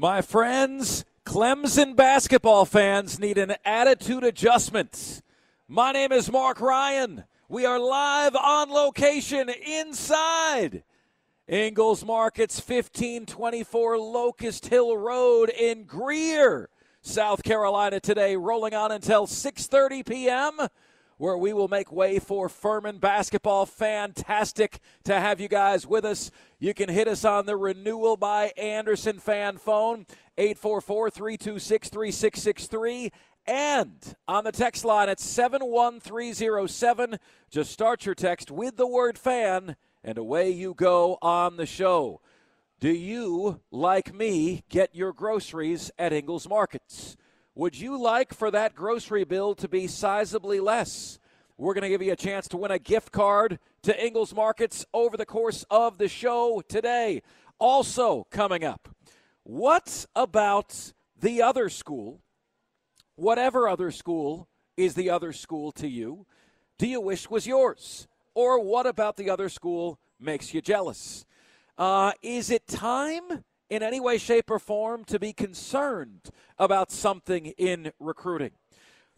My friends, Clemson basketball fans need an attitude adjustment. My name is Mark Ryan. We are live on location inside Ingles Markets 1524 Locust Hill Road in Greer, South Carolina today, rolling on until 6:30 p.m where we will make way for Furman basketball. Fantastic to have you guys with us. You can hit us on the Renewal by Andersen fan phone, 844 326 3663. And on the text line at 71307, just start your text with the word fan, and away you go on the show. Do you, like me, get your groceries at Ingles Markets? Would you like for that grocery bill to be sizably less? We're going to give you a chance to win a gift card to Ingles Markets over the course of the show today. Also, coming up, what about the other school? Whatever other school is the other school to you, do you wish was yours? Or what about the other school makes you jealous? Uh, is it time in any way, shape, or form to be concerned about something in recruiting.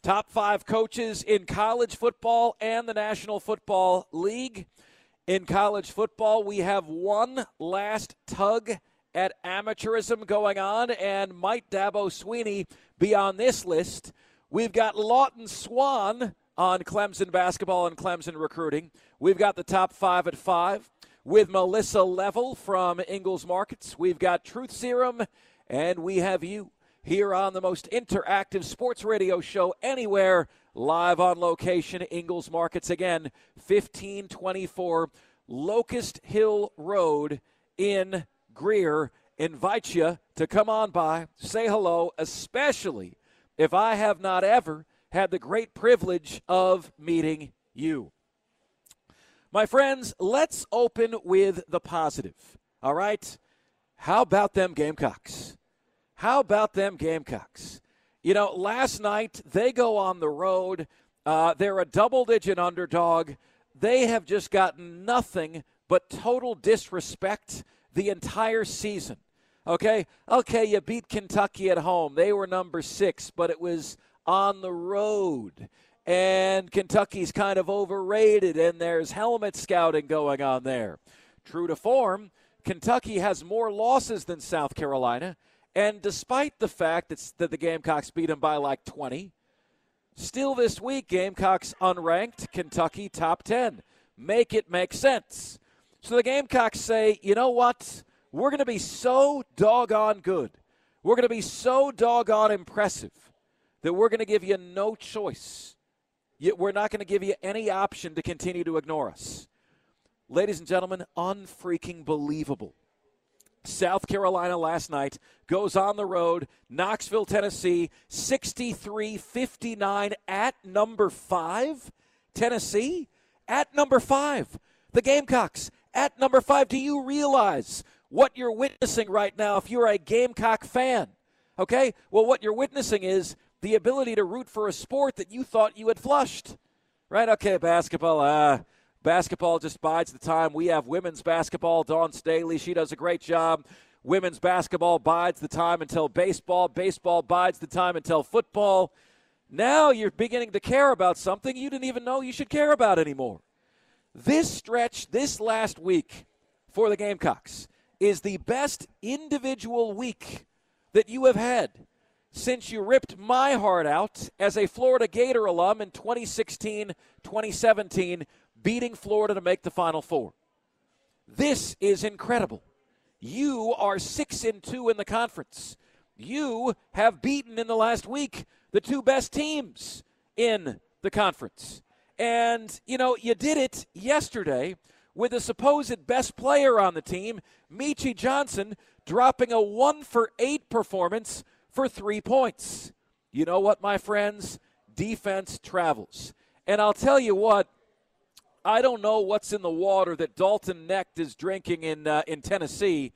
Top five coaches in college football and the National Football League. In college football, we have one last tug at amateurism going on, and might Dabo Swinney be on this list? We've got Lawton Swan on Clemson basketball and Clemson recruiting. We've got the top five at five with Melissa Level from Ingles Markets. We've got Truth Serum, and we have you here on the most interactive sports radio show anywhere, live on location, Ingles Markets again, 1524 Locust Hill Road in Greer. Invite you to come on by, say hello, especially if I have not ever had the great privilege of meeting you. My friends, let's open with the positive. All right? How about them Gamecocks? How about them Gamecocks? You know, last night they go on the road. Uh, they're a double digit underdog. They have just gotten nothing but total disrespect the entire season. Okay? Okay, you beat Kentucky at home. They were number six, but it was on the road and Kentucky's kind of overrated, and there's helmet scouting going on there. True to form, Kentucky has more losses than South Carolina, and despite the fact that that the Gamecocks beat them by like 20, still this week, Gamecocks unranked, Kentucky top 10. Make it make sense. So the Gamecocks say, you know what? We're going to be so doggone good. We're going to be so doggone impressive that we're going to give you no choice Yet we're not going to give you any option to continue to ignore us. Ladies and gentlemen, unfreaking believable. South Carolina last night goes on the road, Knoxville, Tennessee, 63 59 at number five. Tennessee at number five. The Gamecocks at number five. Do you realize what you're witnessing right now if you're a Gamecock fan? Okay? Well, what you're witnessing is the ability to root for a sport that you thought you had flushed. Right? Okay, basketball. Uh, basketball just bides the time. We have women's basketball. Dawn Staley, she does a great job. Women's basketball bides the time until baseball. Baseball bides the time until football. Now you're beginning to care about something you didn't even know you should care about anymore. This stretch, this last week for the Gamecocks, is the best individual week that you have had since you ripped my heart out as a Florida Gator alum in 2016 2017, beating Florida to make the Final Four. This is incredible. You are 6 and 2 in the conference. You have beaten in the last week the two best teams in the conference. And, you know, you did it yesterday with the supposed best player on the team, Meechie Johnson, dropping a one for eight performance for three points. You know what, my friends? Defense travels. And I'll tell you what, I don't know what's in the water that Dalton Knecht is drinking in, uh, in Tennessee.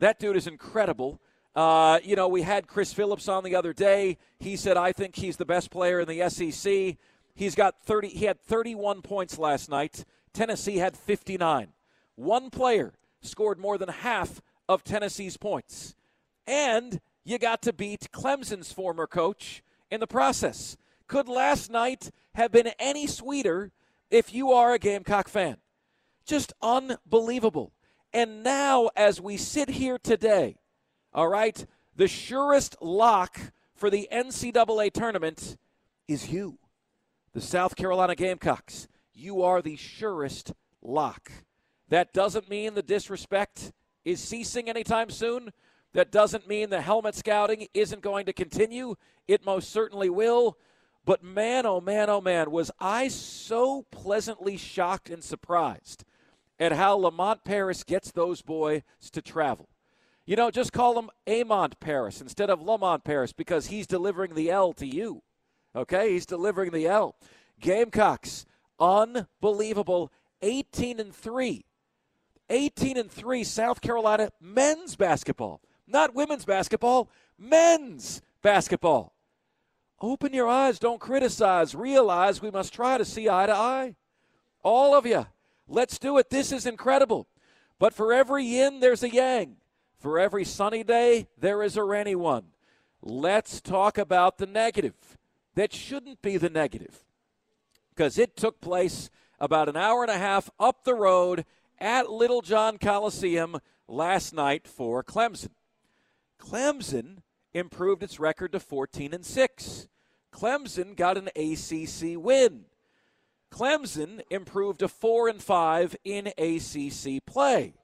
That dude is incredible. Uh, you know, we had Chris Phillips on the other day. He said, I think he's the best player in the SEC. He's got 30, he had 31 points last night. Tennessee had 59. One player scored more than half of Tennessee's points. And you got to beat Clemson's former coach in the process. Could last night have been any sweeter if you are a Gamecock fan? Just unbelievable. And now, as we sit here today, all right, the surest lock for the NCAA tournament is you, the South Carolina Gamecocks. You are the surest lock. That doesn't mean the disrespect is ceasing anytime soon. That doesn't mean the helmet scouting isn't going to continue. It most certainly will. But man, oh man, oh man, was I so pleasantly shocked and surprised at how Lamont Paris gets those boys to travel. You know, just call him Amont Paris instead of Lamont Paris because he's delivering the L to you. Okay? He's delivering the L. Gamecocks, unbelievable. 18 and 3. 18 and 3 South Carolina men's basketball. Not women's basketball, men's basketball. Open your eyes, don't criticize. Realize we must try to see eye to eye. All of you. Let's do it. This is incredible. But for every yin, there's a yang. For every sunny day, there is a rainy one. Let's talk about the negative. That shouldn't be the negative because it took place about an hour and a half up the road at Littlejohn Coliseum last night for Clemson. Clemson improved its record to 14 and 6. Clemson got an ACC win. Clemson improved to 4 and 5 in ACC play.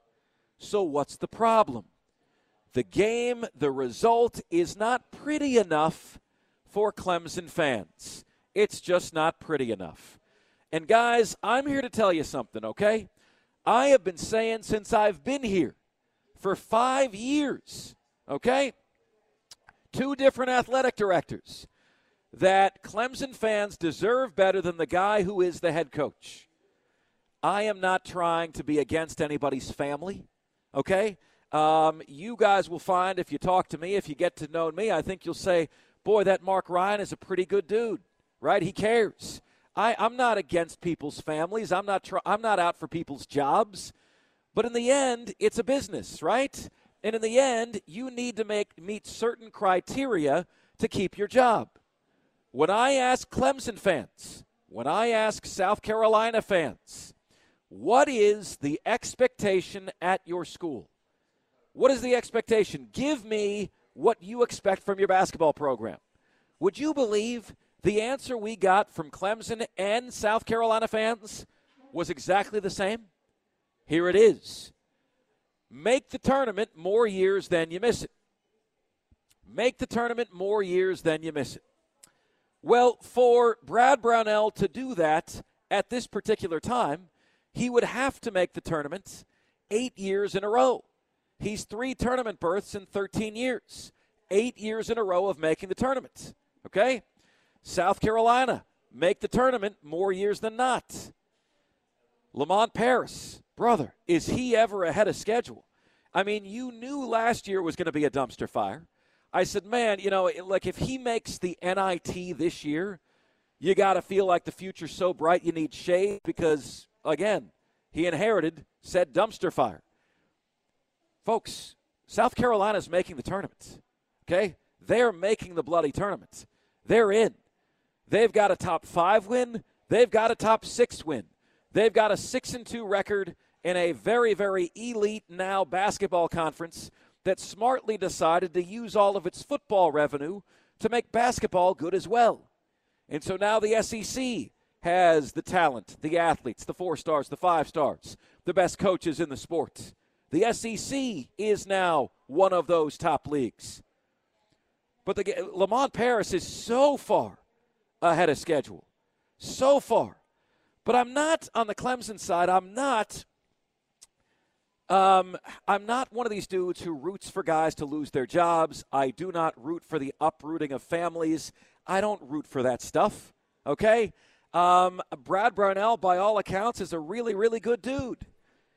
So what's the problem? The game, the result is not pretty enough for Clemson fans. It's just not pretty enough. And guys, I'm here to tell you something, okay? I have been saying since I've been here for five years, okay? Two different athletic directors that Clemson fans deserve better than the guy who is the head coach. I am not trying to be against anybody's family, okay? Um, you guys will find if you talk to me, if you get to know me, I think you'll say, boy, that Mark Ryan is a pretty good dude, right? He cares. I, I'm not against people's families. I'm not, tr- I'm not out for people's jobs. But in the end, it's a business, right? And in the end, you need to make meet certain criteria to keep your job. When I ask Clemson fans, when I ask South Carolina fans, what is the expectation at your school? What is the expectation? Give me what you expect from your basketball program. Would you believe the answer we got from Clemson and South Carolina fans was exactly the same? Here it is. Make the tournament more years than you miss it. Make the tournament more years than you miss it. Well, for Brad Brownell to do that at this particular time, he would have to make the tournament eight years in a row. He's three tournament berths in 13 years, eight years in a row of making the tournament. Okay? South Carolina, make the tournament more years than not. Lamont Paris, brother, is he ever ahead of schedule? I mean, you knew last year was going to be a dumpster fire. I said, man, you know, like if he makes the NIT this year, you got to feel like the future's so bright you need shade because, again, he inherited said dumpster fire. Folks, South Carolina's making the tournament. Okay? They're making the bloody tournament. They're in. They've got a top five win. They've got a top six win. They've got a six and two record, in a very, very elite now basketball conference that smartly decided to use all of its football revenue to make basketball good as well. And so now the SEC has the talent, the athletes, the four stars, the five stars, the best coaches in the sport. The SEC is now one of those top leagues. But the Lamont Paris is so far ahead of schedule. So far. But I'm not on the Clemson side. I'm not um, I'm not one of these dudes who roots for guys to lose their jobs. I do not root for the uprooting of families. I don't root for that stuff. Okay? Um, Brad Brownell, by all accounts, is a really, really good dude.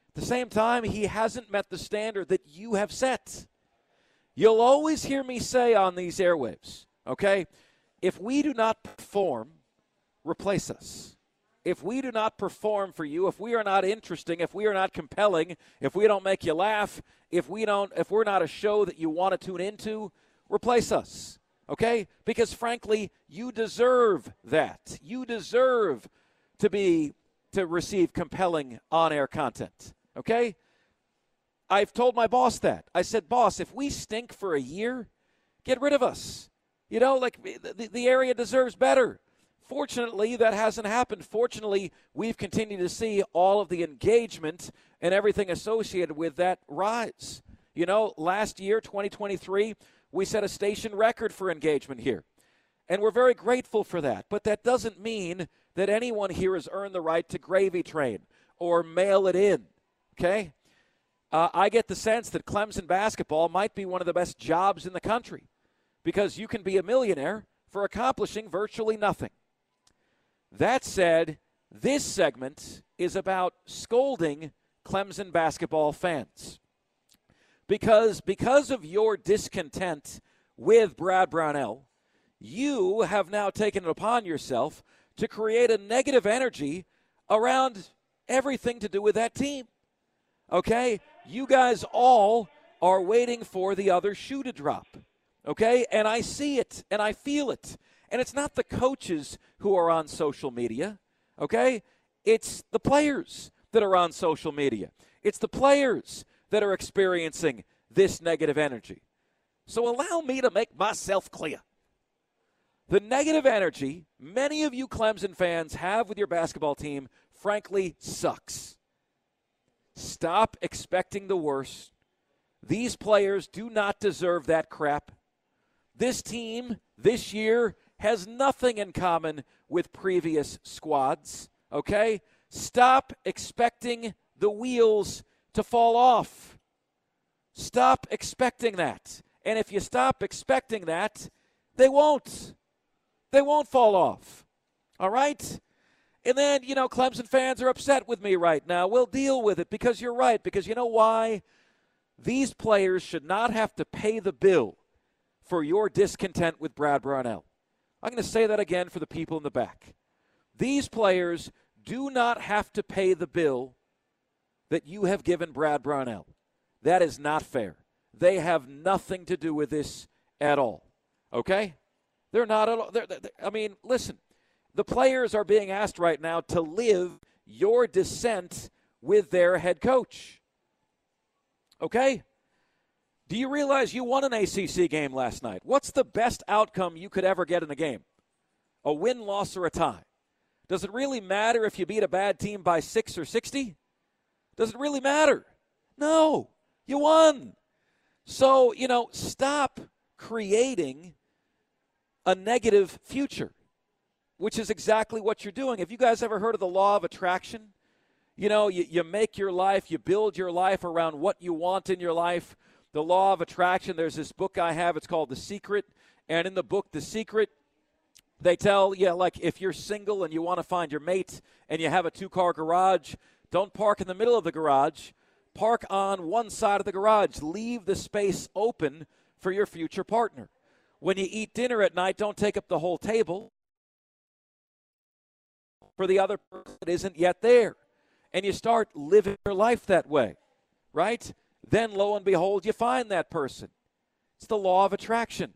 At the same time, he hasn't met the standard that you have set. You'll always hear me say on these airwaves, okay? If we do not perform, replace us if we do not perform for you, if we are not interesting, if we are not compelling, if we don't make you laugh, if we don't if we're not a show that you want to tune into, replace us. Okay? Because frankly, you deserve that. You deserve to be to receive compelling on-air content. Okay? I've told my boss that. I said, "Boss, if we stink for a year, get rid of us." You know, like the, the area deserves better. Fortunately, that hasn't happened. Fortunately, we've continued to see all of the engagement and everything associated with that rise. You know, last year, 2023, we set a station record for engagement here. And we're very grateful for that. But that doesn't mean that anyone here has earned the right to gravy train or mail it in. Okay? Uh, I get the sense that Clemson basketball might be one of the best jobs in the country because you can be a millionaire for accomplishing virtually nothing. That said, this segment is about scolding Clemson basketball fans. Because because of your discontent with Brad Brownell, you have now taken it upon yourself to create a negative energy around everything to do with that team. Okay? You guys all are waiting for the other shoe to drop. Okay? And I see it and I feel it. And it's not the coaches who are on social media, okay? It's the players that are on social media. It's the players that are experiencing this negative energy. So allow me to make myself clear. The negative energy many of you Clemson fans have with your basketball team, frankly, sucks. Stop expecting the worst. These players do not deserve that crap. This team this year has nothing in common with previous squads, okay? Stop expecting the wheels to fall off. Stop expecting that. And if you stop expecting that, they won't. They won't fall off. All right? And then, you know, Clemson fans are upset with me right now. We'll deal with it because you're right. Because you know why? These players should not have to pay the bill for your discontent with Brad Brownell. I'm going to say that again for the people in the back. These players do not have to pay the bill that you have given Brad Brownell. That is not fair. They have nothing to do with this at all. Okay? They're not at all. They're, they're, I mean, listen, the players are being asked right now to live your dissent with their head coach. Okay? Do you realize you won an ACC game last night? What's the best outcome you could ever get in a game? A win, loss, or a tie? Does it really matter if you beat a bad team by six or 60? Does it really matter? No, you won. So, you know, stop creating a negative future, which is exactly what you're doing. Have you guys ever heard of the law of attraction? You know, you, you make your life, you build your life around what you want in your life the law of attraction. There's this book I have. It's called The Secret. And in the book, The Secret, they tell, yeah, like if you're single and you want to find your mate and you have a two car garage, don't park in the middle of the garage. Park on one side of the garage. Leave the space open for your future partner. When you eat dinner at night, don't take up the whole table for the other person that isn't yet there. And you start living your life that way, right? Then lo and behold, you find that person. It's the law of attraction.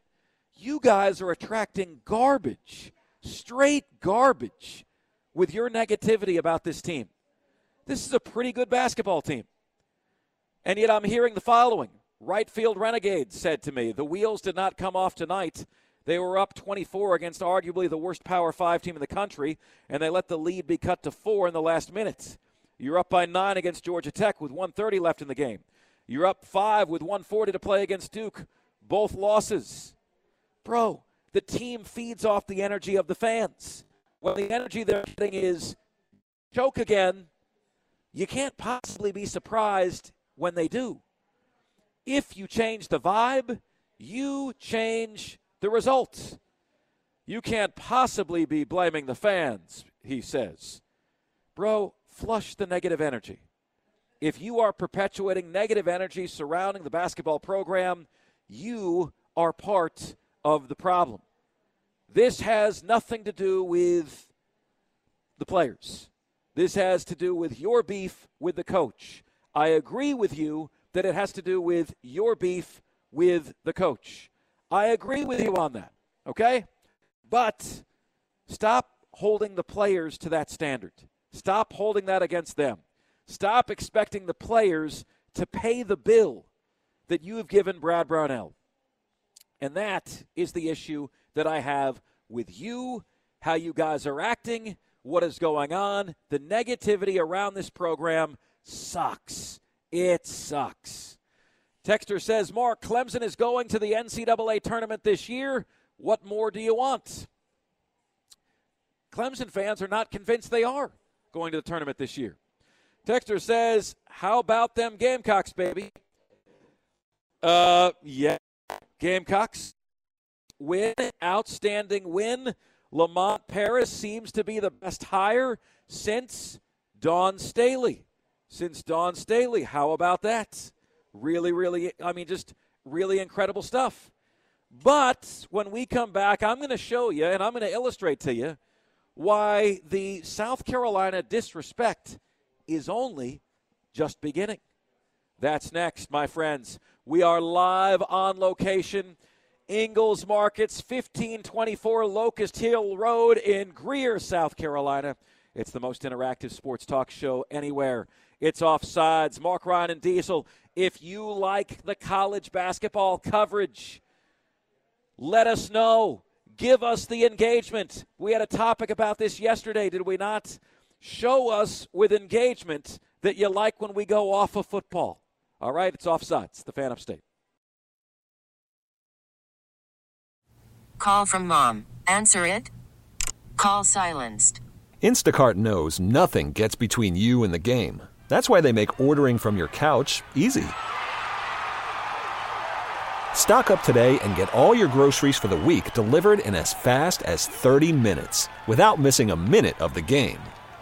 You guys are attracting garbage, straight garbage, with your negativity about this team. This is a pretty good basketball team. And yet I'm hearing the following. Right field Renegades said to me, the wheels did not come off tonight. They were up 24 against arguably the worst Power 5 team in the country, and they let the lead be cut to four in the last minute. You're up by nine against Georgia Tech with 130 left in the game. You're up five with 140 to play against Duke. Both losses. Bro, the team feeds off the energy of the fans. When the energy they're getting is choke again, you can't possibly be surprised when they do. If you change the vibe, you change the results. You can't possibly be blaming the fans, he says. Bro, flush the negative energy. If you are perpetuating negative energy surrounding the basketball program, you are part of the problem. This has nothing to do with the players. This has to do with your beef with the coach. I agree with you that it has to do with your beef with the coach. I agree with you on that, okay? But stop holding the players to that standard. Stop holding that against them. Stop expecting the players to pay the bill that you have given Brad Brownell. And that is the issue that I have with you, how you guys are acting, what is going on. The negativity around this program sucks. It sucks. Texter says, Mark, Clemson is going to the NCAA tournament this year. What more do you want? Clemson fans are not convinced they are going to the tournament this year. Texter says, How about them Gamecocks, baby? Uh, yeah. Gamecocks win, outstanding win. Lamont Paris seems to be the best hire since Dawn Staley. Since Dawn Staley. How about that? Really, really, I mean, just really incredible stuff. But when we come back, I'm going to show you and I'm going to illustrate to you why the South Carolina disrespect is only just beginning. That's next, my friends. We are live on location. Ingles Markets, 1524 Locust Hill Road in Greer, South Carolina. It's the most interactive sports talk show anywhere. It's offsides. Mark Ryan and Diesel. If you like the college basketball coverage, let us know. Give us the engagement. We had a topic about this yesterday, did we not? Show us with engagement that you like when we go off of football. All right, it's offsides, the fan upstate. Call from mom. Answer it. Call silenced. Instacart knows nothing gets between you and the game. That's why they make ordering from your couch easy. Stock up today and get all your groceries for the week delivered in as fast as 30 minutes without missing a minute of the game.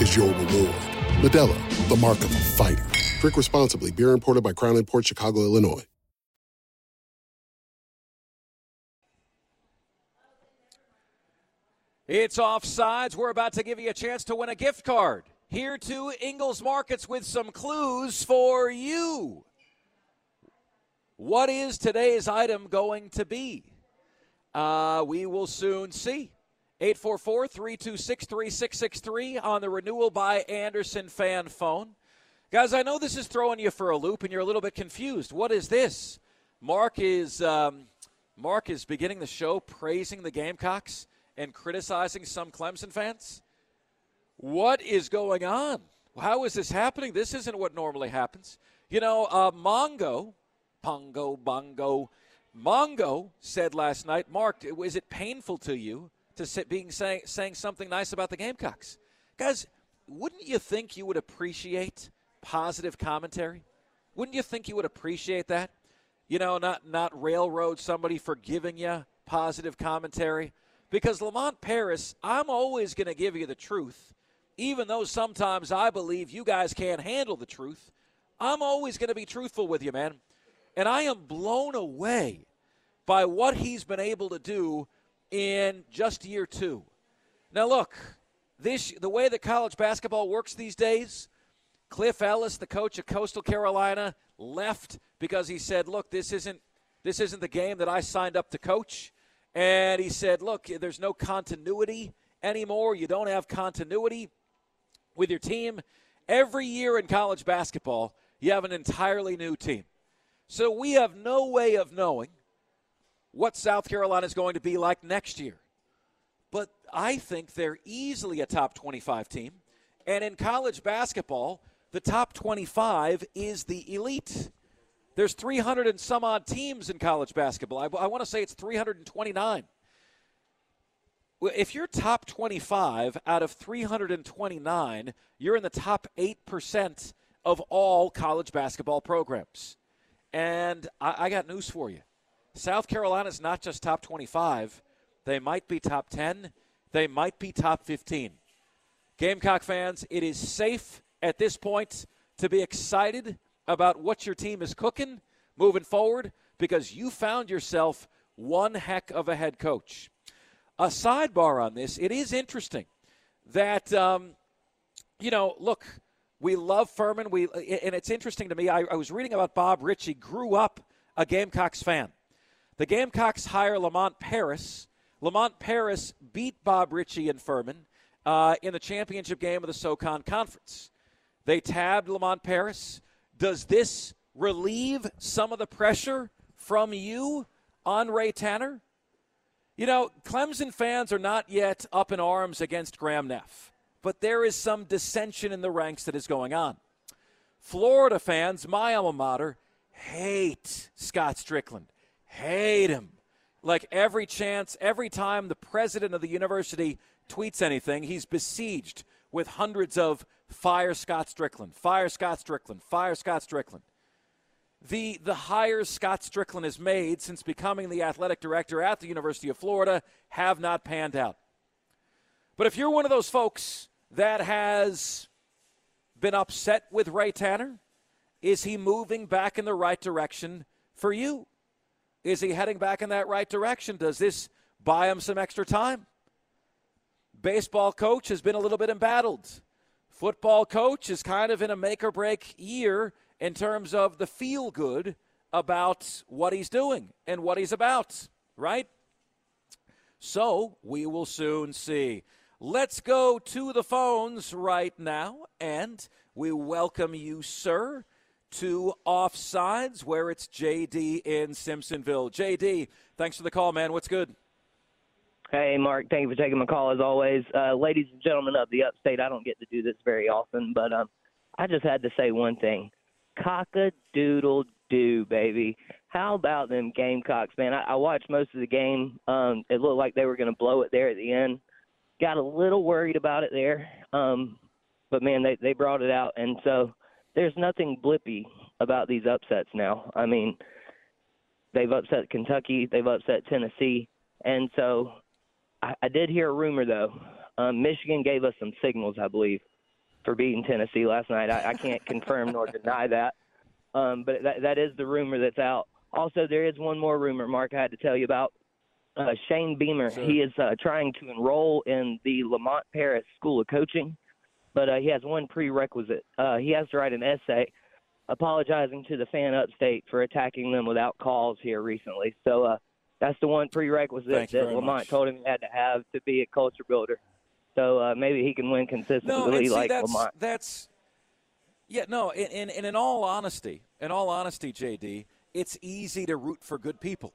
is your reward. Modelo, the mark of a fighter. Drink responsibly. Beer imported by Crown Port Chicago, Illinois. It's offsides. We're about to give you a chance to win a gift card. Here to Ingles Markets with some clues for you. What is today's item going to be? Uh, we will soon see. 844 326 3663 on the renewal by Andersen fan phone. Guys, I know this is throwing you for a loop and you're a little bit confused. What is this? Mark is um, Mark is beginning the show praising the Gamecocks and criticizing some Clemson fans? What is going on? How is this happening? This isn't what normally happens. You know, uh, Mongo, Pongo, Bongo, Mongo said last night, Mark, is it painful to you to sit being saying saying something nice about the Gamecocks? Guys, wouldn't you think you would appreciate positive commentary? Wouldn't you think you would appreciate that? You know, not not railroad somebody for giving you positive commentary. Because Lamont Paris, I'm always going to give you the truth, even though sometimes I believe you guys can't handle the truth. I'm always going to be truthful with you, man. And I am blown away by what he's been able to do in just year two. Now, look, this the way that college basketball works these days. Cliff Ellis, the coach of Coastal Carolina, left because he said, "Look, this isn't this isn't the game that I signed up to coach." And he said, "Look, there's no continuity anymore. You don't have continuity with your team. Every year in college basketball, you have an entirely new team. So we have no way of knowing what South Carolina is going to be like next year. But I think they're easily a top 25 team. And in college basketball, the top 25 is the elite. There's 300 and some odd teams in college basketball. I, I want to say it's 329. If you're top 25 out of 329, you're in the top 8% of all college basketball programs. And I, I got news for you. South Carolina is not just top 25, they might be top 10, they might be top 15. Gamecock fans, it is safe at this point to be excited about what your team is cooking moving forward because you found yourself one heck of a head coach. A sidebar on this, it is interesting that, um, you know, look, we love Furman. We and it's interesting to me. I, I was reading about Bob Richey, Grew up a Gamecocks fan. The Gamecocks hire Lamont Paris. Lamont Paris beat Bob Richey and Furman uh, in the championship game of the SoCon Conference. They tabbed Lamont Paris. Does this relieve some of the pressure from you on Ray Tanner? You know, Clemson fans are not yet up in arms against Graham Neff, but there is some dissension in the ranks that is going on. Florida fans, my alma mater, hate Scott Stricklin hate him. Like every chance, every time the president of the university tweets anything, he's besieged with hundreds of fire Scott Stricklin, fire Scott Stricklin, fire Scott Stricklin. The, the hires Scott Stricklin has made since becoming the athletic director at the University of Florida have not panned out. But if you're one of those folks that has been upset with Ray Tanner, is he moving back in the right direction for you? Is he heading back in that right direction? Does this buy him some extra time? Baseball coach has been a little bit embattled. Football coach is kind of in a make or break year in terms of the feel good about what he's doing and what he's about, right? So we will soon see. Let's go to the phones right now, and we welcome you, sir, to Offsides, where it's JD in Simpsonville. JD, thanks for the call, man. What's good? Hey, Mark. Thank you for taking my call as always. Uh, ladies and gentlemen of the upstate, I don't get to do this very often, but um, I just had to say one thing. Cock a doodle doo, baby. How about them Gamecocks, man? I, I watched most of the game. Um, it looked like they were going to blow it there at the end. Got a little worried about it there, um, but man, they they brought it out, and so there's nothing blippy about these upsets now. I mean, they've upset Kentucky, they've upset Tennessee, and so I, I did hear a rumor though. Um, Michigan gave us some signals, I believe, for beating Tennessee last night. I, I can't confirm nor deny that, um, but that that is the rumor that's out. Also, there is one more rumor, Mark. I had to tell you about. Uh, Shane Beamer. Sure. He is uh, trying to enroll in the Lamont Paris School of Coaching but uh, he has one prerequisite. Uh, he has to write an essay apologizing to the fan upstate for attacking them without cause here recently. So uh, that's the one prerequisite Thank that Lamont much. told him he had to have to be a culture builder. So uh, maybe he can win consistently no, see, like that's, Lamont. That's yeah, no. And in, in, in all honesty, in all honesty, JD, it's easy to root for good people.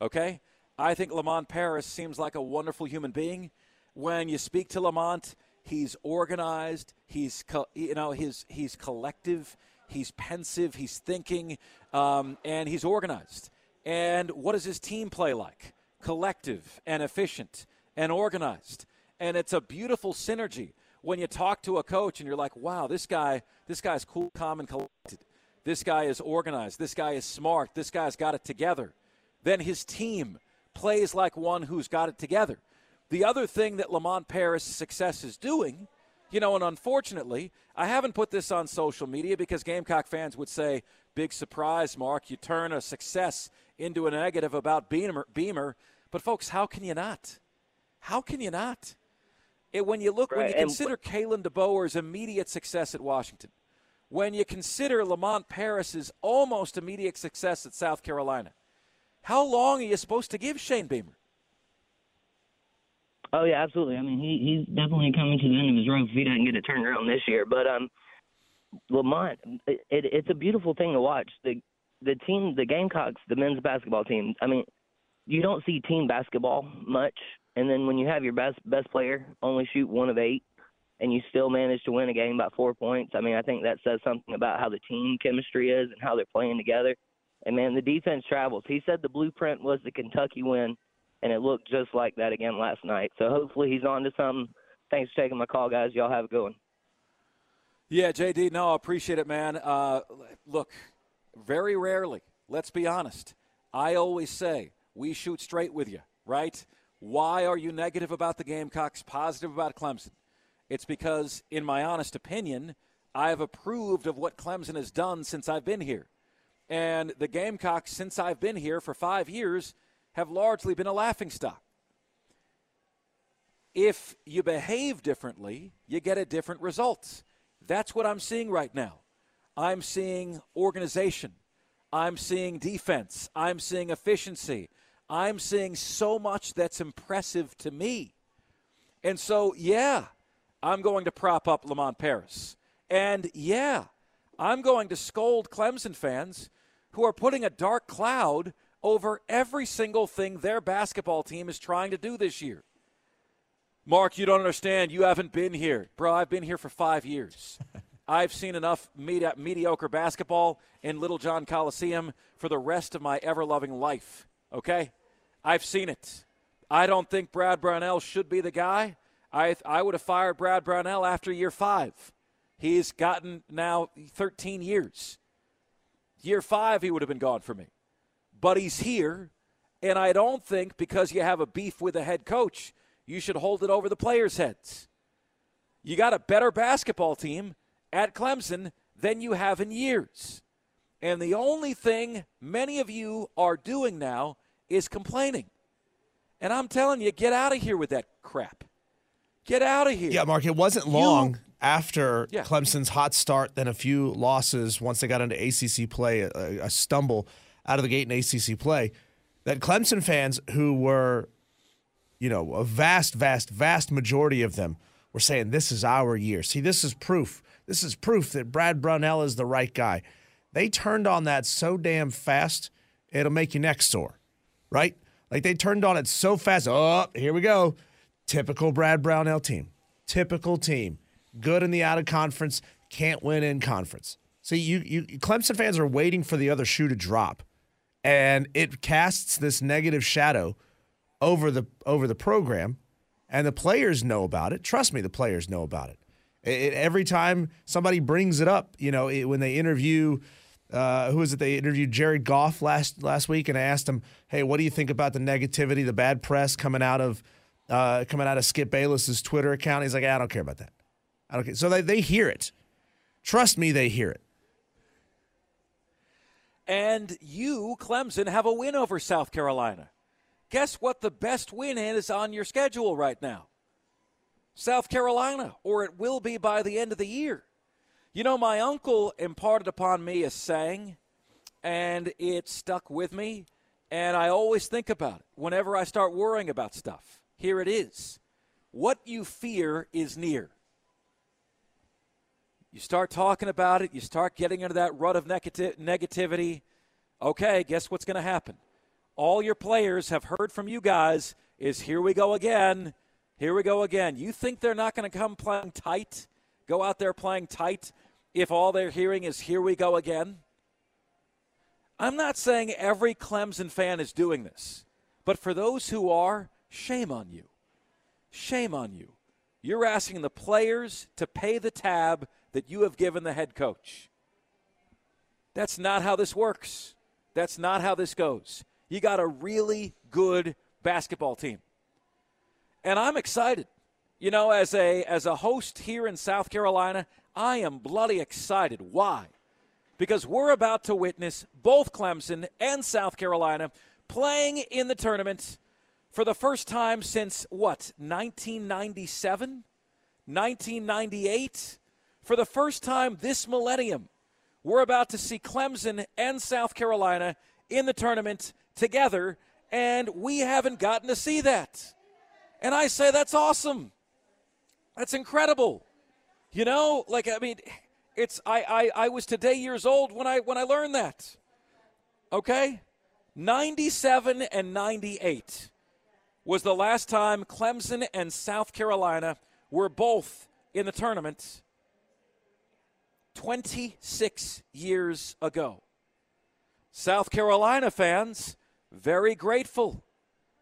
Okay, I think Lamont Paris seems like a wonderful human being. When you speak to Lamont, he's organized. He's co- you know he's he's collective. He's pensive. He's thinking, um, and he's organized. And what does his team play like? Collective and efficient and organized. And it's a beautiful synergy when you talk to a coach and you're like, wow, this guy, this guy's cool, calm, and collected. This guy is organized. This guy is smart. This guy's got it together. Then his team plays like one who's got it together. The other thing that Lamont Paris' success is doing, you know, and unfortunately, I haven't put this on social media because Gamecock fans would say, big surprise, Mark. You turn a success into a negative about Beamer. Beamer. But, folks, how can you not? How can you not? It, when you look, right. when you and consider Kalen DeBoer's immediate success at Washington, when you consider Lamont Paris's almost immediate success at South Carolina, how long are you supposed to give Shane Beamer? Oh yeah, absolutely. I mean, he he's definitely coming to the end of his rope if he doesn't get it turned around this year. But um, Lamont, it, it, it's a beautiful thing to watch. The the team, the Gamecocks, the men's basketball team. I mean, you don't see team basketball much, and then when you have your best best player only shoot one of eight, and you still manage to win a game by four points. I mean, I think that says something about how the team chemistry is and how they're playing together. And man, the defense travels. He said the blueprint was the Kentucky win, and it looked just like that again last night. So hopefully he's on to something. Thanks for taking my call, guys. Y'all have a good one. Yeah, JD, no, I appreciate it, man. Uh, look, very rarely, let's be honest, I always say we shoot straight with you, right? Why are you negative about the Gamecocks, positive about Clemson? It's because, in my honest opinion, I have approved of what Clemson has done since I've been here. And the Gamecocks, since I've been here for five years, have largely been a laughingstock. If you behave differently, you get a different result. That's what I'm seeing right now. I'm seeing organization. I'm seeing defense. I'm seeing efficiency. I'm seeing so much that's impressive to me. And so, yeah, I'm going to prop up Lamont Paris. And yeah, I'm going to scold Clemson fans who are putting a dark cloud over every single thing their basketball team is trying to do this year. Mark, you don't understand. You haven't been here. Bro, I've been here for five years. I've seen enough medi- mediocre basketball in Littlejohn Coliseum for the rest of my ever loving life. Okay? I've seen it. I don't think Brad Brownell should be the guy. I, I would have fired Brad Brownell after year five. He's gotten now 13 years. Year five, he would have been gone for me. But he's here, and I don't think because you have a beef with a head coach, you should hold it over the players' heads. You got a better basketball team at Clemson than you have in years. And the only thing many of you are doing now is complaining. And I'm telling you, get out of here with that crap. Get out of here. Yeah, Mark, it wasn't long. You, after yeah. Clemson's hot start, then a few losses once they got into ACC play, a, a, stumble out of the gate in ACC play, that Clemson fans who were, you know, a vast, vast, vast majority of them were saying, This is our year. See, this is proof. This is proof that Brad Brownell is the right guy. They turned on that so damn fast, it'll make you next sore, right? Like they turned on it so fast. Oh, here we go. Typical Brad Brownell team. Typical team good in the out of conference, can't win in conference. See, you, you Clemson fans are waiting for the other shoe to drop, and it casts this negative shadow over the over the program, and the players know about it. Trust me, the players know about it. it every time somebody brings it up, you know, it, when they interview. Uh, who is it? They interviewed Jared Goff last last week, and I asked him, "Hey, what do you think about the negativity, the bad press coming out of uh, coming out of Skip Bayless's Twitter account?" He's like, "I don't care about that." i don't care so they, they hear it. Trust me, they hear it. And you, Clemson, have a win over South Carolina. Guess what the best win is on your schedule right now? South Carolina, or it will be by the end of the year. You know, my uncle imparted upon me a saying, and it stuck with me, and I always think about it whenever I start worrying about stuff. Here it is What you fear is near. You start talking about it, you start getting into that rut of negativity. Okay, guess what's going to happen? all your players have heard from you guys is here we go again. Here we go again. You think they're not going to come playing tight? Go out there playing tight if all they're hearing is here we go again? I'm not saying every Clemson fan is doing this, but for those who are, shame on you. Shame on you. You're asking the players to pay the tab that you have given the head coach. That's not how this works. That's not how this goes. You got a really good basketball team. And I'm excited. You know, as a as a host here in South Carolina, I am bloody excited. Why? Because we're about to witness both Clemson and South Carolina playing in the tournament for the first time since what, 1997? 1998? For the first time this millennium, we're about to see Clemson and South Carolina in the tournament together, and we haven't gotten to see that. And I say that's awesome. That's incredible. You know, like I mean, it's I, I I was today years old when I when I learned that. Okay? 97 and 98 was the last time Clemson and South Carolina were both in the tournament 26 years ago. South Carolina fans, very grateful,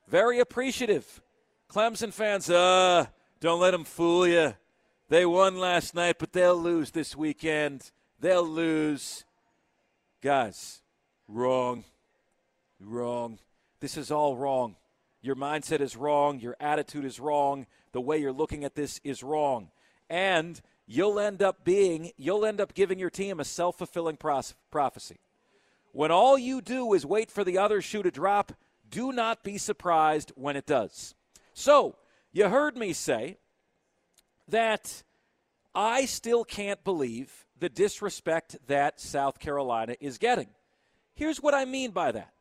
very appreciative. Clemson fans, uh, don't let them fool you. They won last night, but they'll lose this weekend. They'll lose. Guys, wrong. Wrong. This is all wrong. Your mindset is wrong. Your attitude is wrong. The way you're looking at this is wrong. And you'll end up being, you'll end up giving your team a self fulfilling prophecy. When all you do is wait for the other shoe to drop, do not be surprised when it does. So, you heard me say that I still can't believe the disrespect that South Carolina is getting. Here's what I mean by that.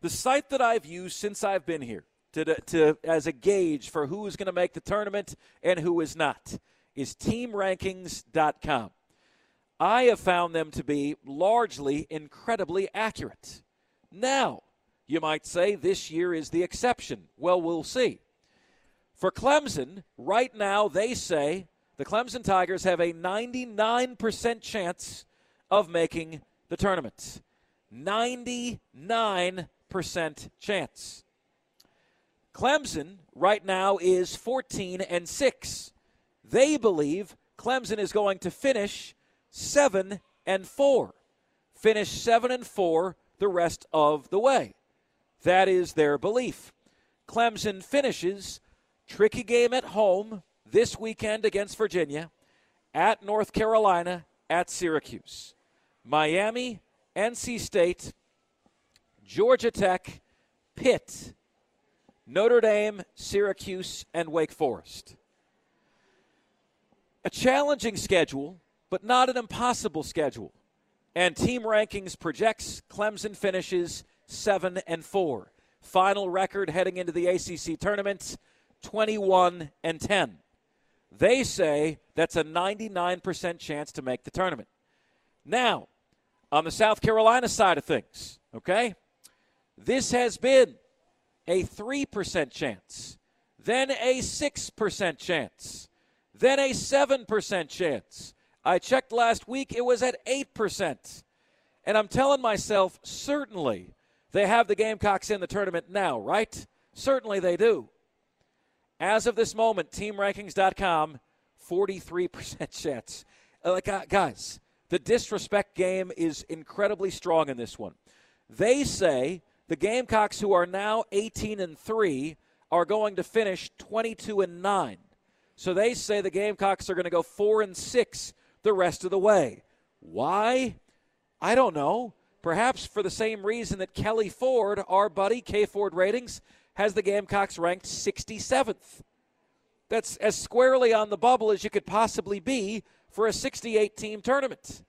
The site that I've used since I've been here to, to as a gauge for who is going to make the tournament and who is not is teamrankings.com. I have found them to be largely incredibly accurate. Now, you might say this year is the exception. Well, we'll see. For Clemson, right now, they say the Clemson Tigers have a 99% chance of making the tournament. 99% chance. Clemson right now is 14 and 6. They believe Clemson is going to finish 7 and 4. Finish 7 and 4 the rest of the way. That is their belief. Clemson finishes tricky game at home this weekend against Virginia, at North Carolina, at Syracuse. Miami, NC State, Georgia Tech, Pitt, Notre Dame, Syracuse, and Wake Forest. A challenging schedule, but not an impossible schedule. And team rankings projects Clemson finishes 7 and 4. Final record heading into the ACC tournament 21 and 10. They say that's a 99% chance to make the tournament. Now, on the South Carolina side of things, okay? This has been a 3% chance, then a 6% chance, then a 7% chance. I checked last week, it was at 8%. And I'm telling myself, certainly they have the Gamecocks in the tournament now, right? Certainly they do. As of this moment, teamrankings.com, 43% chance. Uh, like, uh, guys, the disrespect game is incredibly strong in this one. They say the Gamecocks, who are now 18 and 3, are going to finish 22 and 9. So they say the Gamecocks are going to go 4 and 6 the rest of the way. Why? I don't know. Perhaps for the same reason that Kelly Ford, our buddy, K Ford Ratings, has the Gamecocks ranked 67th. That's as squarely on the bubble as you could possibly be for a 68 team tournament.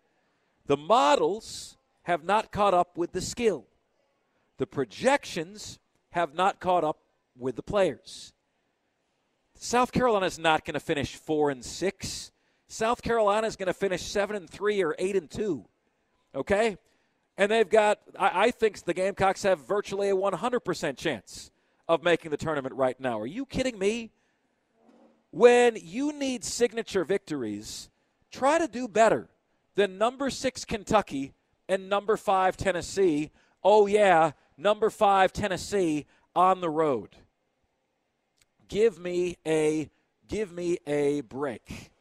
The models have not caught up with the skill. The projections have not caught up with the players. South Carolina is not going to finish 4 and 6. South Carolina is going to finish 7 and 3 or 8 and 2. Okay? And they've got, I, I think the Gamecocks have virtually a 100% chance of making the tournament right now. Are you kidding me? When you need signature victories, try to do better than number six Kentucky and number five Tennessee. Oh, yeah, number five Tennessee on the road. Give me a give me a break.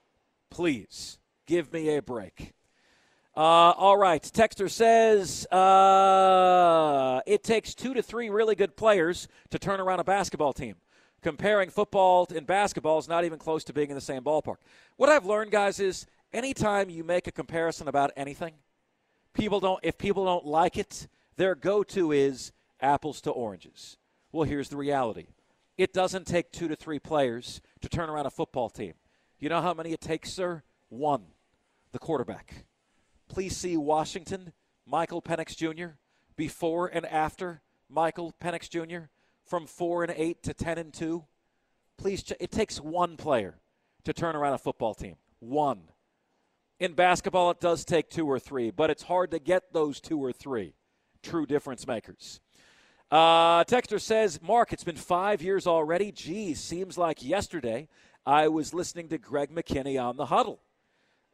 Please. Give me a break. Uh, all right. Texter says uh, it takes two to three really good players to turn around a basketball team. Comparing football and basketball is not even close to being in the same ballpark. What I've learned, guys, is anytime you make a comparison about anything, people don't. If people don't like it, their go-to is apples to oranges. Well, here's the reality: it doesn't take two to three players to turn around a football team. You know how many it takes, sir? One, the quarterback. Please see Washington, Michael Penix Jr. before and after Michael Penix Jr. from four and eight to ten and two. Please, ch- it takes one player to turn around a football team. One. In basketball, it does take two or three, but it's hard to get those two or three true difference makers. Uh, Texter says, Mark, it's been five years already. Geez, seems like yesterday I was listening to Greg McKinney on the huddle.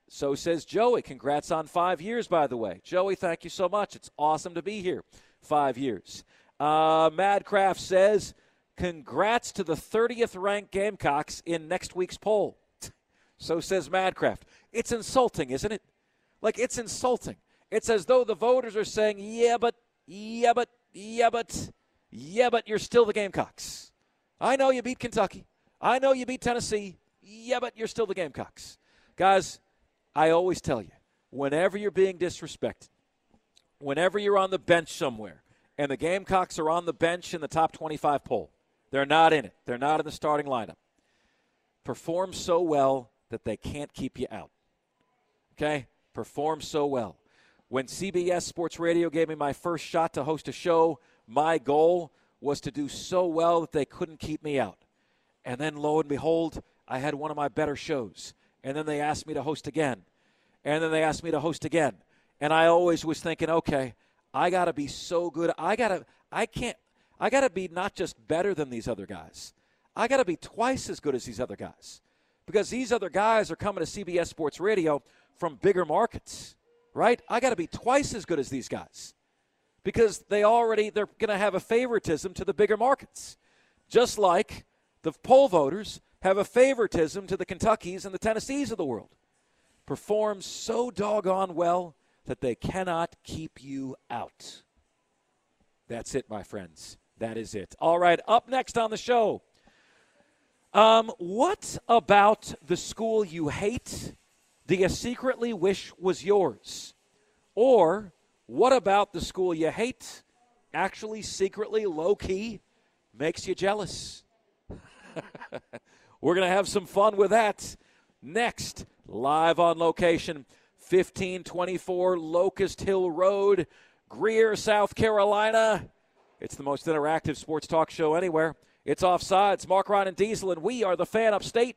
So says Joey. Congrats on five years, by the way. Joey, thank you so much. It's awesome to be here. Five years. Uh, Madcraft says, Congrats to the 30th ranked Gamecocks in next week's poll. So says Madcraft. It's insulting, isn't it? Like, it's insulting. It's as though the voters are saying, yeah, but, yeah, but, yeah, but, yeah, but you're still the Gamecocks. I know you beat Kentucky. I know you beat Tennessee. Yeah, but you're still the Gamecocks. Guys, I always tell you, whenever you're being disrespected, whenever you're on the bench somewhere, and the Gamecocks are on the bench in the top 25 poll, they're not in it. They're not in the starting lineup. Perform so well that they can't keep you out. Okay? Perform so well. When CBS Sports Radio gave me my first shot to host a show, my goal was to do so well that they couldn't keep me out. And then lo and behold, I had one of my better shows. And then they asked me to host again. And then they asked me to host again. And I always was thinking, okay, I got to be so good. I got to I can't I got to be not just better than these other guys. I got to be twice as good as these other guys. Because these other guys are coming to CBS Sports Radio from bigger markets right? I got to be twice as good as these guys because they already they're going to have a favoritism to the bigger markets, just like the poll voters have a favoritism to the Kentuckys and the Tennessees of the world. Perform so doggone well that they cannot keep you out. That's it, my friends. That is it. All right, up next on the show. Um, what about the school you hate do you secretly wish was yours? Or what about the school you hate, actually secretly, low key, makes you jealous? We're going to have some fun with that next, live on location, 1524 Locust Hill Road, Greer, South Carolina. It's the most interactive sports talk show anywhere. It's offsides. Mark Ryan and Diesel, and we are the fan upstate.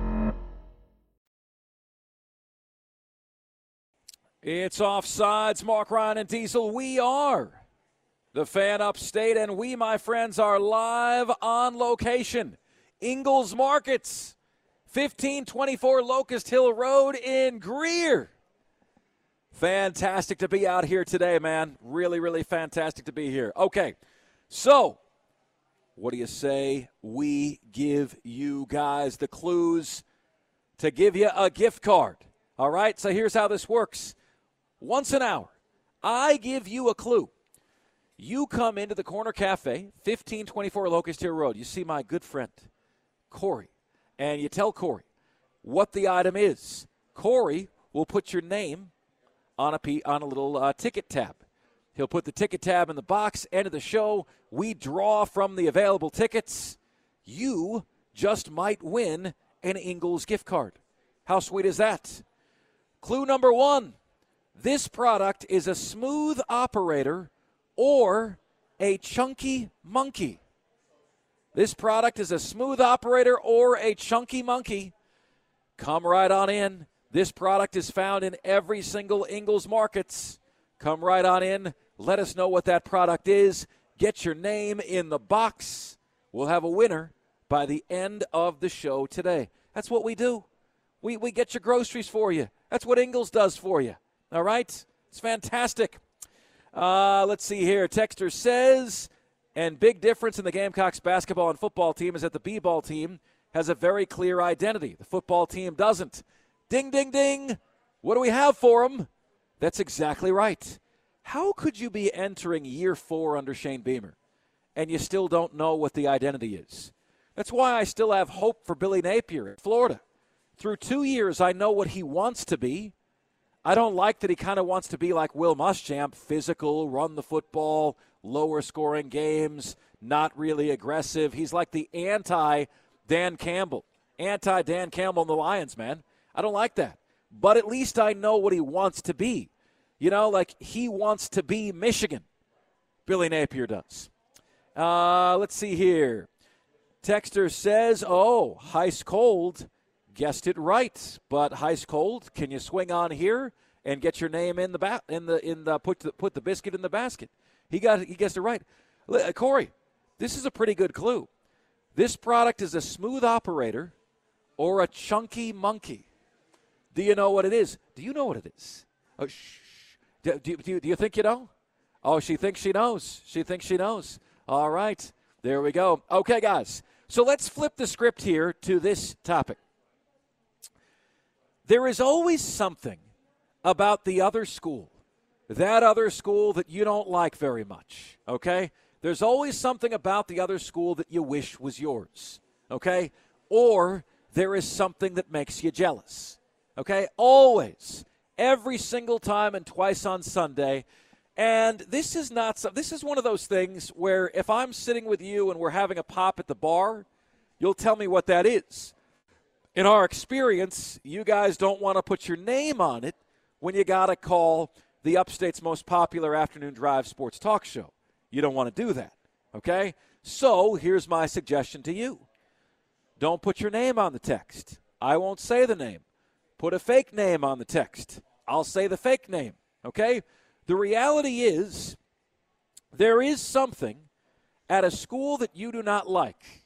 It's offsides. Mark Ryan and Diesel. We are the fan upstate, and we, my friends, are live on location. Ingles Markets, 1524 Locust Hill Road in Greer. Fantastic to be out here today, man. Really, really fantastic to be here. Okay, so what do you say we give you guys the clues to give you a gift card? All right, so here's how this works once an hour. I give you a clue. You come into the Corner Cafe, 1524 Locust Hill Road. You see my good friend, Corey, and you tell Corey what the item is. Corey will put your name on a, on a little uh, ticket tab. He'll put the ticket tab in the box. End of the show, we draw from the available tickets. You just might win an Ingles gift card. How sweet is that? Clue number one this product is a smooth operator or a chunky monkey. This product is a smooth operator or a chunky monkey. Come right on in. This product is found in every single Ingles Markets. Come right on in. Let us know what that product is. Get your name in the box. We'll have a winner by the end of the show today. That's what we do. We, we get your groceries for you. That's what Ingles does for you. All right? It's fantastic. Uh, let's see here. Texter says, and big difference in the Gamecocks basketball and football team is that the B-ball team has a very clear identity. The football team doesn't. Ding, ding, ding. What do we have for them? That's exactly right. How could you be entering year four under Shane Beamer and you still don't know what the identity is? That's why I still have hope for Billy Napier at Florida. Through two years, I know what he wants to be. I don't like that he kind of wants to be like Will Muschamp, physical, run the football, lower scoring games, not really aggressive. He's like the anti Dan Campbell, anti Dan Campbell and the Lions, man. I don't like that. But at least I know what he wants to be. You know, like he wants to be Michigan. Billy Napier does. Uh, let's see here. Texter says, "Oh, Heist Cold guessed it right, but Heist Cold, can you swing on here and get your name in the ba- in the in the put the, put the biscuit in the basket?" He got he guessed it right. Uh, Corey, this is a pretty good clue. This product is a smooth operator or a chunky monkey. Do you know what it is? Do you know what it is? Oh, shh. Do, do, do, do you think you know? Oh, she thinks she knows. She thinks she knows. All right. There we go. Okay, guys. So let's flip the script here to this topic. There is always something about the other school, that other school that you don't like very much, okay? There's always something about the other school that you wish was yours, okay? Or there is something that makes you jealous. Okay? Always. Every single time and twice on Sunday. And this is not so, this is one of those things where if I'm sitting with you and we're having a pop at the bar, you'll tell me what that is. In our experience, you guys don't want to put your name on it when you got to call the upstate's most popular afternoon drive sports talk show. You don't want to do that. Okay? So, here's my suggestion to you. Don't put your name on the text. I won't say the name. Put a fake name on the text. I'll say the fake name. Okay? The reality is, there is something at a school that you do not like.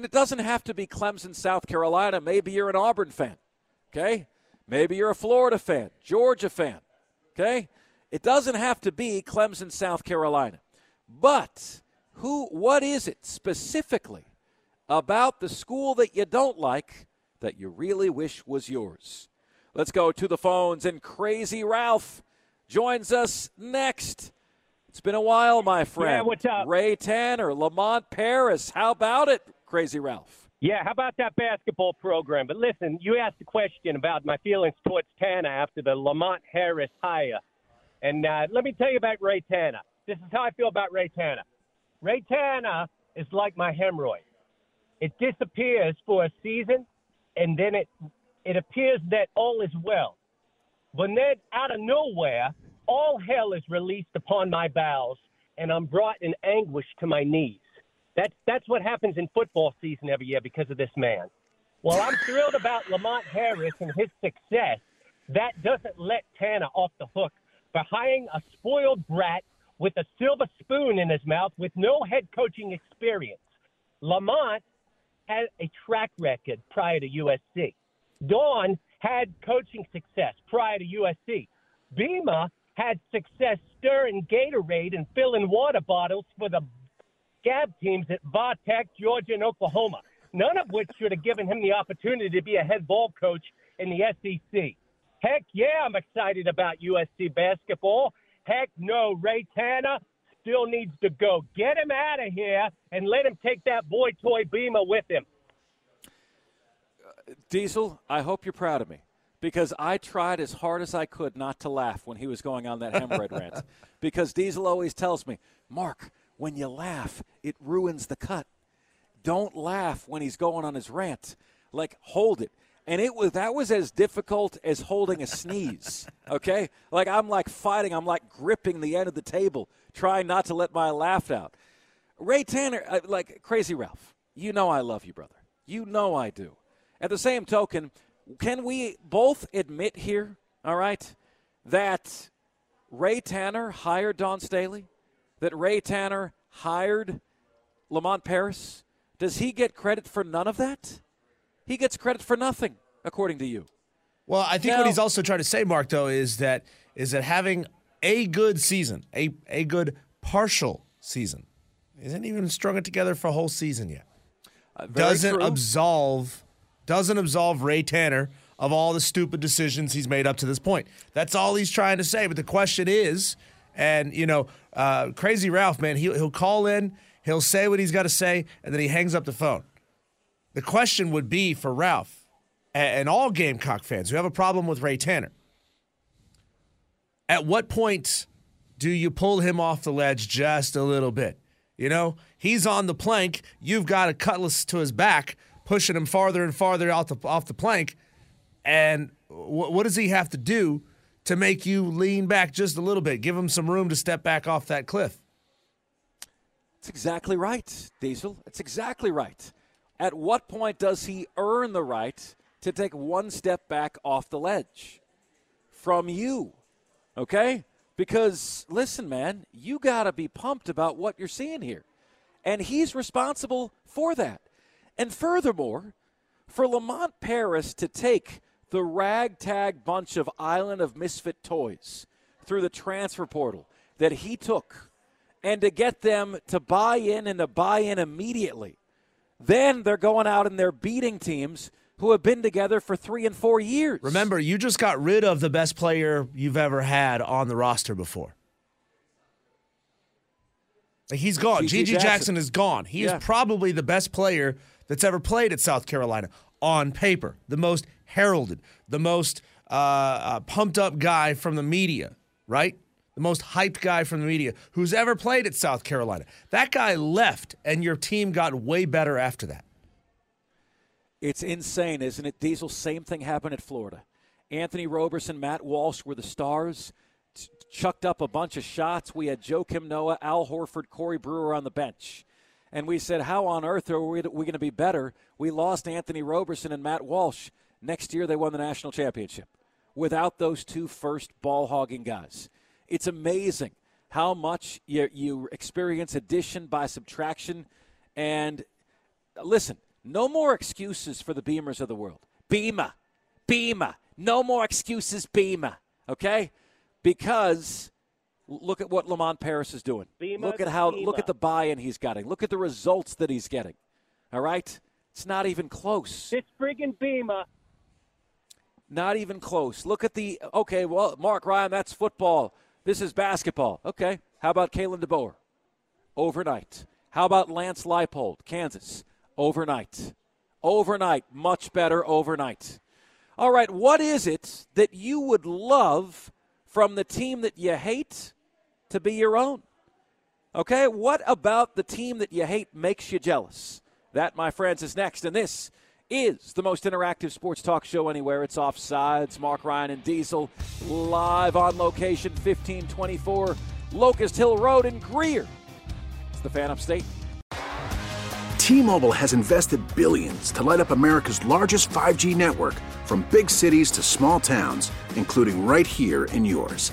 And it doesn't have to be Clemson, South Carolina. Maybe you're an Auburn fan. Okay? Maybe you're a Florida fan, Georgia fan. Okay? It doesn't have to be Clemson, South Carolina. But who what is it specifically about the school that you don't like that you really wish was yours. Let's go to the phones, and Crazy Ralph joins us next. It's been a while, my friend. Yeah, what's up? Ray Tanner, Lamont Paris. How about it, Crazy Ralph? Yeah, how about that basketball program? But listen, you asked a question about my feelings towards Tanner after the Lamont Harris hire. And uh, let me tell you about Ray Tanner. This is how I feel about Ray Tanner. Ray Tanner is like my hemorrhoid. It disappears for a season, and then it it appears that all is well. But then out of nowhere, all hell is released upon my bowels, and I'm brought in anguish to my knees. That's that's what happens in football season every year because of this man. Well, I'm thrilled about Lamont Harris and his success. That doesn't let Tanner off the hook for hiring a spoiled brat with a silver spoon in his mouth with no head coaching experience. Lamont had a track record prior to USC. Dawn had coaching success prior to USC. Beamer had success stirring Gatorade and filling water bottles for the Gab teams at Tech, Georgia, and Oklahoma, none of which should have given him the opportunity to be a head ball coach in the SEC. Heck yeah, I'm excited about USC basketball. Heck no, Ray Tanner still needs to go. Get him out of here and let him take that boy toy Beamer with him. Uh, Diesel, I hope you're proud of me because I tried as hard as I could not to laugh when he was going on that hemorrhoid rant. Because Diesel always tells me, Mark, when you laugh, it ruins the cut. Don't laugh when he's going on his rant. Like, hold it. And it was that was as difficult as holding a sneeze. Okay? Like I'm like fighting, I'm like gripping the end of the table, trying not to let my laugh out. Ray Tanner, uh, like crazy Ralph, you know I love you, brother. You know I do. At the same token, can we both admit here, all right, that Ray Tanner hired Dawn Staley? That Ray Tanner hired Lamont Paris? Does he get credit for none of that? He gets credit for nothing, according to you. Well, I think now, what he's also trying to say, Mark, though, is that is that having a good season, a a good partial season, isn't even strung it together for a whole season yet. Uh, doesn't true. absolve doesn't absolve Ray Tanner of all the stupid decisions he's made up to this point. That's all he's trying to say. But the question is, and you know, uh, Crazy Ralph, man, he'll, he'll call in, he'll say what he's got to say, and then he hangs up the phone. The question would be for Ralph and all Gamecock fans who have a problem with Ray Tanner. At what point do you pull him off the ledge just a little bit? You know, he's on the plank. You've got a cutlass to his back, pushing him farther and farther off the, off the plank. And what does he have to do to make you lean back just a little bit? Give him some room to step back off that cliff. That's exactly right, Diesel. It's exactly right. At what point does he earn the right to take one step back off the ledge from you? Okay? Because, listen, man, you got to be pumped about what you're seeing here. And he's responsible for that. And furthermore, for Lamont Paris to take the ragtag bunch of Island of Misfit toys through the transfer portal that he took and to get them to buy in and to buy in immediately then they're going out and they're beating teams who have been together for three and four years. Remember, you just got rid of the best player you've ever had on the roster before. He's gone. GG Jackson. Jackson. is gone. He yeah. is probably the best player that's ever played at South Carolina on paper, the most heralded, the most uh, uh, pumped up guy from the media, right? the most hyped guy from the media who's ever played at South Carolina. That guy left, and your team got way better after that. It's insane, isn't it? Diesel, same thing happened at Florida. Anthony Roberson, Matt Walsh were the stars, chucked up a bunch of shots. We had Joakim Noah, Al Horford, Corey Brewer on the bench. And we said, how on earth are we, we going to be better? We lost Anthony Roberson and Matt Walsh. Next year, they won the national championship without those two first ball hogging guys. It's amazing how much you, you experience addition by subtraction. And uh, listen, no more excuses for the Beamers of the world. Beamer, Beamer, no more excuses, Beamer. Okay, because look at what Lamont Paris is doing. Beamer look at how Beamer. look at the buy-in he's getting. Look at the results that he's getting. All right, it's not even close. It's friggin' Beamer. Not even close. Look at the okay. Well, Mark Ryan, that's football. This is basketball. Okay. How about Kalen DeBoer? Overnight. How about Lance Leipold, Kansas? Overnight. Overnight. Much better overnight. All right. What is it that you would love from the team that you hate to be your own? Okay. What about the team that you hate makes you jealous? That, my friends, is next. And this is the most interactive sports talk show anywhere. It's Offsides. Mark Ryan and Diesel live on location, 1524 Locust Hill Road in Greer. It's the fan upstate. T-Mobile has invested billions to light up America's largest 5G network from big cities to small towns, including right here in yours.